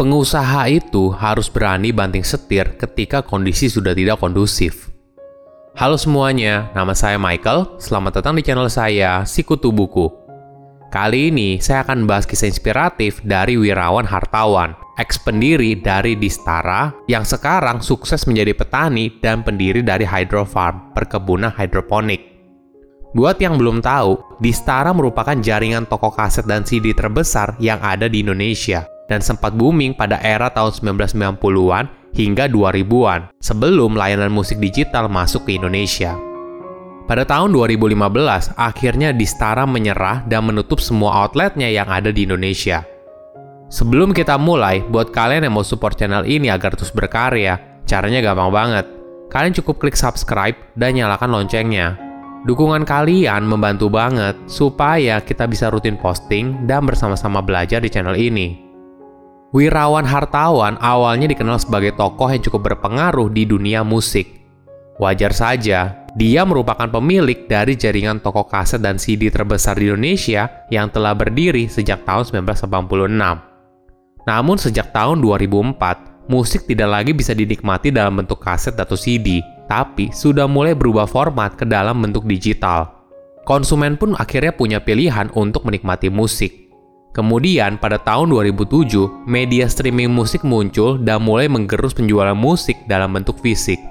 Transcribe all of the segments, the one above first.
Pengusaha itu harus berani banting setir ketika kondisi sudah tidak kondusif. Halo semuanya, nama saya Michael. Selamat datang di channel saya, Sikutu Buku. Kali ini saya akan bahas kisah inspiratif dari Wirawan Hartawan, ex pendiri dari Distara yang sekarang sukses menjadi petani dan pendiri dari Hydro Farm, perkebunan hidroponik. Buat yang belum tahu, Distara merupakan jaringan toko kaset dan CD terbesar yang ada di Indonesia dan sempat booming pada era tahun 1990-an hingga 2000-an sebelum layanan musik digital masuk ke Indonesia. Pada tahun 2015, akhirnya Distara menyerah dan menutup semua outletnya yang ada di Indonesia. Sebelum kita mulai, buat kalian yang mau support channel ini agar terus berkarya, caranya gampang banget. Kalian cukup klik subscribe dan nyalakan loncengnya. Dukungan kalian membantu banget supaya kita bisa rutin posting dan bersama-sama belajar di channel ini. Wirawan Hartawan awalnya dikenal sebagai tokoh yang cukup berpengaruh di dunia musik. Wajar saja, dia merupakan pemilik dari jaringan toko kaset dan CD terbesar di Indonesia yang telah berdiri sejak tahun 1986. Namun sejak tahun 2004, musik tidak lagi bisa dinikmati dalam bentuk kaset atau CD, tapi sudah mulai berubah format ke dalam bentuk digital. Konsumen pun akhirnya punya pilihan untuk menikmati musik. Kemudian pada tahun 2007, media streaming musik muncul dan mulai menggerus penjualan musik dalam bentuk fisik.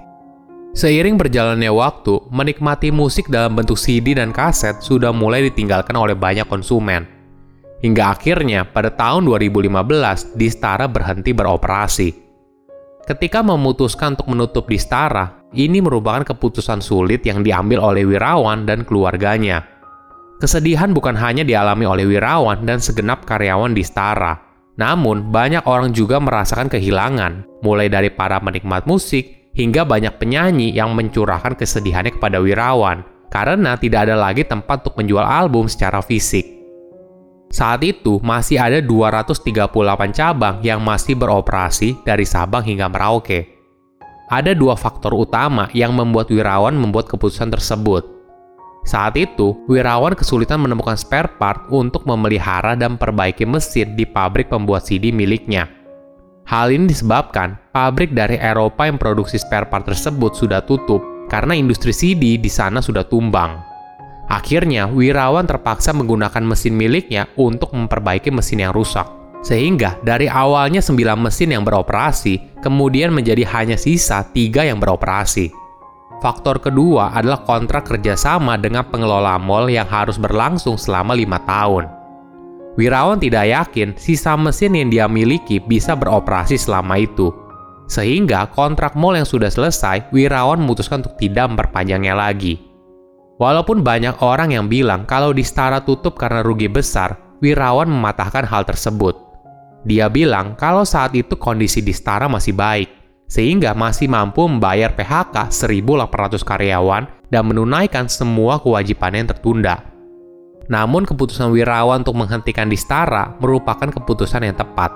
Seiring berjalannya waktu, menikmati musik dalam bentuk CD dan kaset sudah mulai ditinggalkan oleh banyak konsumen. Hingga akhirnya pada tahun 2015, Distara berhenti beroperasi. Ketika memutuskan untuk menutup Distara, ini merupakan keputusan sulit yang diambil oleh Wirawan dan keluarganya – Kesedihan bukan hanya dialami oleh Wirawan dan segenap karyawan di Stara, namun banyak orang juga merasakan kehilangan, mulai dari para menikmat musik hingga banyak penyanyi yang mencurahkan kesedihannya kepada Wirawan karena tidak ada lagi tempat untuk menjual album secara fisik. Saat itu masih ada 238 cabang yang masih beroperasi dari Sabang hingga Merauke. Ada dua faktor utama yang membuat Wirawan membuat keputusan tersebut, saat itu, Wirawan kesulitan menemukan spare part untuk memelihara dan perbaiki mesin di pabrik pembuat CD miliknya. Hal ini disebabkan pabrik dari Eropa yang produksi spare part tersebut sudah tutup karena industri CD di sana sudah tumbang. Akhirnya, Wirawan terpaksa menggunakan mesin miliknya untuk memperbaiki mesin yang rusak. Sehingga dari awalnya 9 mesin yang beroperasi, kemudian menjadi hanya sisa 3 yang beroperasi. Faktor kedua adalah kontrak kerjasama dengan pengelola mall yang harus berlangsung selama lima tahun. Wirawan tidak yakin sisa mesin yang dia miliki bisa beroperasi selama itu. Sehingga kontrak mall yang sudah selesai, Wirawan memutuskan untuk tidak memperpanjangnya lagi. Walaupun banyak orang yang bilang kalau di Stara tutup karena rugi besar, Wirawan mematahkan hal tersebut. Dia bilang kalau saat itu kondisi di Stara masih baik, sehingga masih mampu membayar PHK 1.800 karyawan dan menunaikan semua kewajiban yang tertunda. Namun keputusan Wirawan untuk menghentikan Distara merupakan keputusan yang tepat.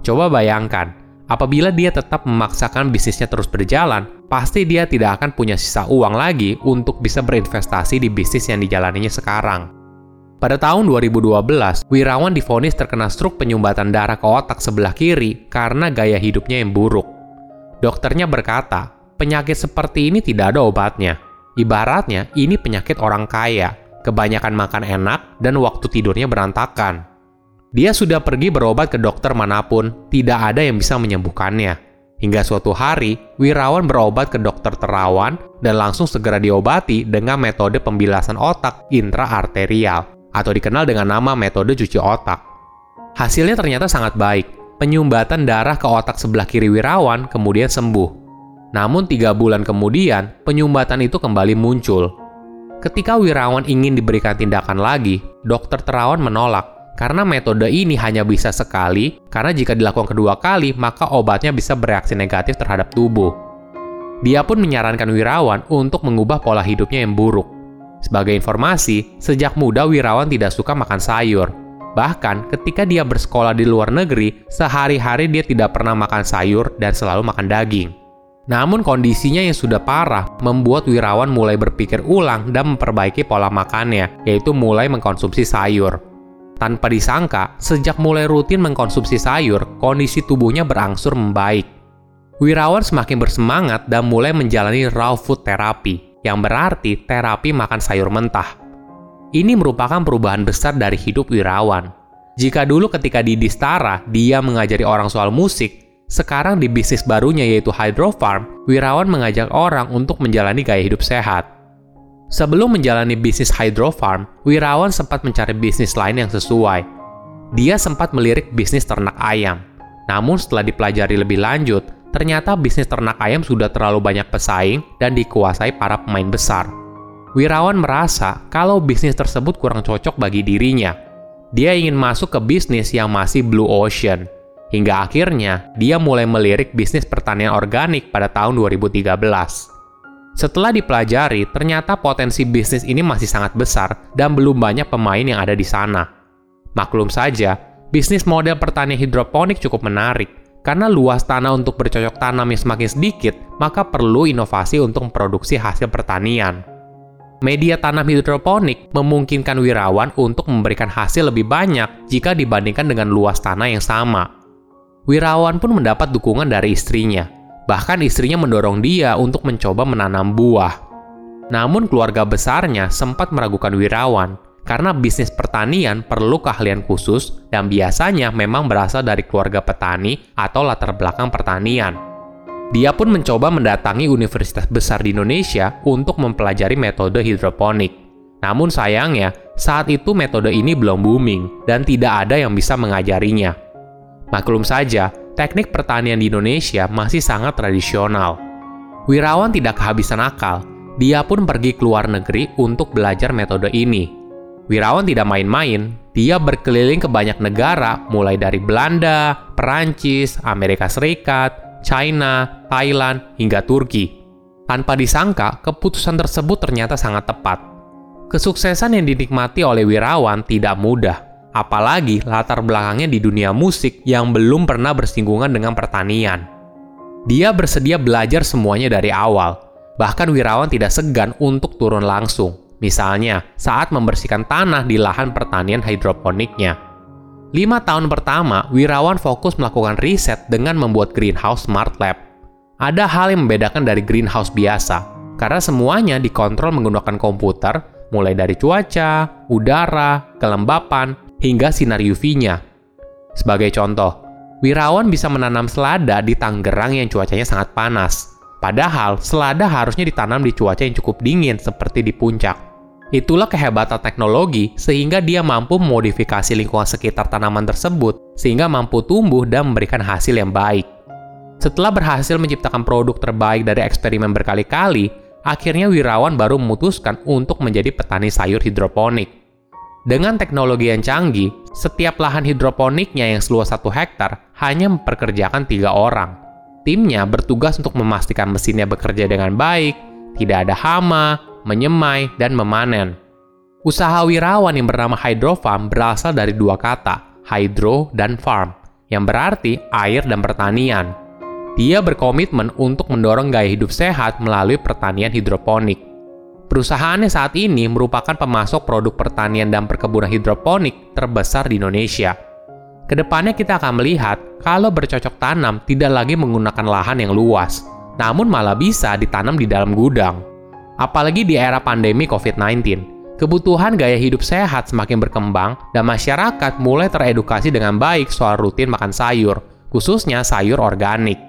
Coba bayangkan, apabila dia tetap memaksakan bisnisnya terus berjalan, pasti dia tidak akan punya sisa uang lagi untuk bisa berinvestasi di bisnis yang dijalaninya sekarang. Pada tahun 2012, Wirawan difonis terkena struk penyumbatan darah ke otak sebelah kiri karena gaya hidupnya yang buruk. Dokternya berkata, penyakit seperti ini tidak ada obatnya. Ibaratnya, ini penyakit orang kaya, kebanyakan makan enak, dan waktu tidurnya berantakan. Dia sudah pergi berobat ke dokter mana pun, tidak ada yang bisa menyembuhkannya. Hingga suatu hari, Wirawan berobat ke dokter terawan dan langsung segera diobati dengan metode pembilasan otak intraarterial atau dikenal dengan nama metode cuci otak. Hasilnya ternyata sangat baik penyumbatan darah ke otak sebelah kiri Wirawan kemudian sembuh. Namun tiga bulan kemudian, penyumbatan itu kembali muncul. Ketika Wirawan ingin diberikan tindakan lagi, dokter terawan menolak karena metode ini hanya bisa sekali karena jika dilakukan kedua kali maka obatnya bisa bereaksi negatif terhadap tubuh. Dia pun menyarankan Wirawan untuk mengubah pola hidupnya yang buruk. Sebagai informasi, sejak muda Wirawan tidak suka makan sayur, Bahkan ketika dia bersekolah di luar negeri, sehari-hari dia tidak pernah makan sayur dan selalu makan daging. Namun kondisinya yang sudah parah membuat Wirawan mulai berpikir ulang dan memperbaiki pola makannya, yaitu mulai mengkonsumsi sayur. Tanpa disangka, sejak mulai rutin mengkonsumsi sayur, kondisi tubuhnya berangsur membaik. Wirawan semakin bersemangat dan mulai menjalani raw food therapy, yang berarti terapi makan sayur mentah. Ini merupakan perubahan besar dari hidup Wirawan. Jika dulu ketika di Distara, dia mengajari orang soal musik, sekarang di bisnis barunya yaitu Hydro Farm, Wirawan mengajak orang untuk menjalani gaya hidup sehat. Sebelum menjalani bisnis hydro farm, Wirawan sempat mencari bisnis lain yang sesuai. Dia sempat melirik bisnis ternak ayam. Namun setelah dipelajari lebih lanjut, ternyata bisnis ternak ayam sudah terlalu banyak pesaing dan dikuasai para pemain besar. Wirawan merasa kalau bisnis tersebut kurang cocok bagi dirinya. Dia ingin masuk ke bisnis yang masih blue ocean. Hingga akhirnya, dia mulai melirik bisnis pertanian organik pada tahun 2013. Setelah dipelajari, ternyata potensi bisnis ini masih sangat besar dan belum banyak pemain yang ada di sana. Maklum saja, bisnis model pertanian hidroponik cukup menarik, karena luas tanah untuk bercocok tanam yang semakin sedikit, maka perlu inovasi untuk memproduksi hasil pertanian. Media tanam hidroponik memungkinkan wirawan untuk memberikan hasil lebih banyak jika dibandingkan dengan luas tanah yang sama. Wirawan pun mendapat dukungan dari istrinya, Bahkan istrinya mendorong dia untuk mencoba menanam buah. Namun keluarga besarnya sempat meragukan Wirawan karena bisnis pertanian perlu keahlian khusus dan biasanya memang berasal dari keluarga petani atau latar belakang pertanian. Dia pun mencoba mendatangi universitas besar di Indonesia untuk mempelajari metode hidroponik. Namun sayangnya, saat itu metode ini belum booming dan tidak ada yang bisa mengajarinya. Maklum saja, teknik pertanian di Indonesia masih sangat tradisional. Wirawan tidak kehabisan akal, dia pun pergi ke luar negeri untuk belajar metode ini. Wirawan tidak main-main, dia berkeliling ke banyak negara mulai dari Belanda, Perancis, Amerika Serikat, China, Thailand, hingga Turki. Tanpa disangka, keputusan tersebut ternyata sangat tepat. Kesuksesan yang dinikmati oleh Wirawan tidak mudah, apalagi latar belakangnya di dunia musik yang belum pernah bersinggungan dengan pertanian. Dia bersedia belajar semuanya dari awal, bahkan Wirawan tidak segan untuk turun langsung, misalnya saat membersihkan tanah di lahan pertanian hidroponiknya. Lima tahun pertama, Wirawan fokus melakukan riset dengan membuat greenhouse smart lab. Ada hal yang membedakan dari greenhouse biasa, karena semuanya dikontrol menggunakan komputer, mulai dari cuaca, udara, kelembapan, hingga sinar UV-nya. Sebagai contoh, Wirawan bisa menanam selada di Tangerang yang cuacanya sangat panas. Padahal, selada harusnya ditanam di cuaca yang cukup dingin seperti di puncak. Itulah kehebatan teknologi sehingga dia mampu memodifikasi lingkungan sekitar tanaman tersebut sehingga mampu tumbuh dan memberikan hasil yang baik. Setelah berhasil menciptakan produk terbaik dari eksperimen berkali-kali, akhirnya Wirawan baru memutuskan untuk menjadi petani sayur hidroponik. Dengan teknologi yang canggih, setiap lahan hidroponiknya yang seluas satu hektar hanya memperkerjakan tiga orang. Timnya bertugas untuk memastikan mesinnya bekerja dengan baik, tidak ada hama, menyemai, dan memanen. Usaha wirawan yang bernama Hydrofarm berasal dari dua kata, hydro dan farm, yang berarti air dan pertanian. Dia berkomitmen untuk mendorong gaya hidup sehat melalui pertanian hidroponik. Perusahaannya saat ini merupakan pemasok produk pertanian dan perkebunan hidroponik terbesar di Indonesia. Ke depannya kita akan melihat kalau bercocok tanam tidak lagi menggunakan lahan yang luas, namun malah bisa ditanam di dalam gudang. Apalagi di era pandemi COVID-19, kebutuhan gaya hidup sehat semakin berkembang dan masyarakat mulai teredukasi dengan baik soal rutin makan sayur, khususnya sayur organik.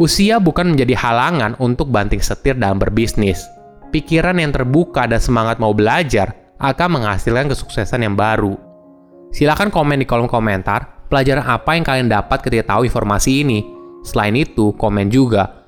Usia bukan menjadi halangan untuk banting setir dalam berbisnis, pikiran yang terbuka dan semangat mau belajar akan menghasilkan kesuksesan yang baru. Silahkan komen di kolom komentar pelajaran apa yang kalian dapat ketika tahu informasi ini. Selain itu, komen juga